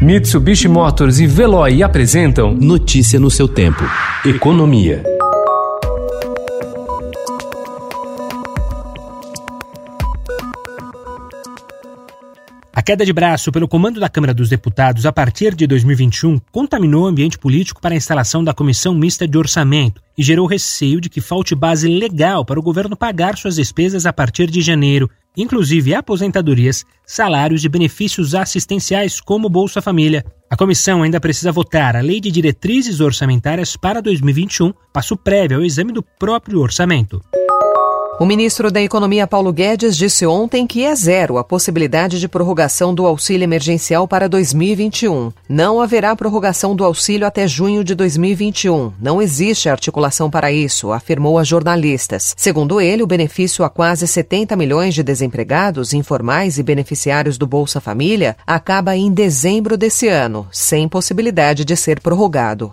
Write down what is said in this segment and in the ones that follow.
Mitsubishi Motors e Veloy apresentam Notícia no seu tempo. Economia. A queda de braço pelo comando da Câmara dos Deputados a partir de 2021 contaminou o ambiente político para a instalação da Comissão Mista de Orçamento e gerou receio de que falte base legal para o governo pagar suas despesas a partir de janeiro, inclusive aposentadorias, salários e benefícios assistenciais como Bolsa Família. A comissão ainda precisa votar a Lei de Diretrizes Orçamentárias para 2021, passo prévio ao exame do próprio orçamento. O ministro da Economia Paulo Guedes disse ontem que é zero a possibilidade de prorrogação do auxílio emergencial para 2021. Não haverá prorrogação do auxílio até junho de 2021. Não existe articulação para isso, afirmou a jornalistas. Segundo ele, o benefício a quase 70 milhões de desempregados, informais e beneficiários do Bolsa Família acaba em dezembro desse ano, sem possibilidade de ser prorrogado.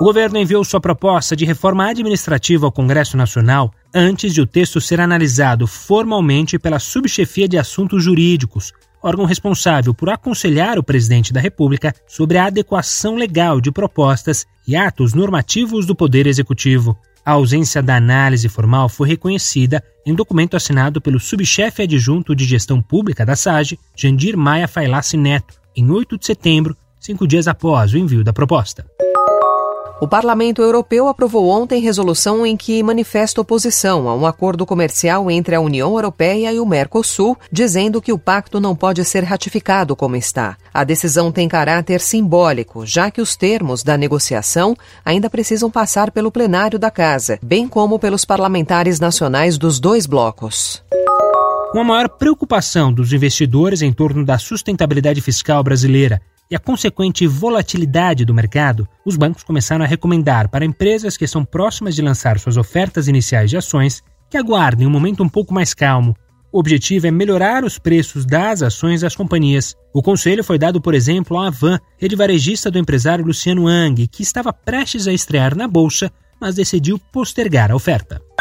O governo enviou sua proposta de reforma administrativa ao Congresso Nacional antes de o texto ser analisado formalmente pela Subchefia de Assuntos Jurídicos, órgão responsável por aconselhar o presidente da República sobre a adequação legal de propostas e atos normativos do Poder Executivo. A ausência da análise formal foi reconhecida em documento assinado pelo subchefe adjunto de gestão pública da SAGE, Jandir Maia Failassi Neto, em 8 de setembro, cinco dias após o envio da proposta. O Parlamento Europeu aprovou ontem resolução em que manifesta oposição a um acordo comercial entre a União Europeia e o Mercosul, dizendo que o pacto não pode ser ratificado como está. A decisão tem caráter simbólico, já que os termos da negociação ainda precisam passar pelo plenário da Casa, bem como pelos parlamentares nacionais dos dois blocos. Com a maior preocupação dos investidores em torno da sustentabilidade fiscal brasileira e a consequente volatilidade do mercado, os bancos começaram a recomendar para empresas que estão próximas de lançar suas ofertas iniciais de ações que aguardem um momento um pouco mais calmo. O objetivo é melhorar os preços das ações das companhias. O conselho foi dado, por exemplo, à Avan, rede varejista do empresário Luciano Ang, que estava prestes a estrear na bolsa, mas decidiu postergar a oferta.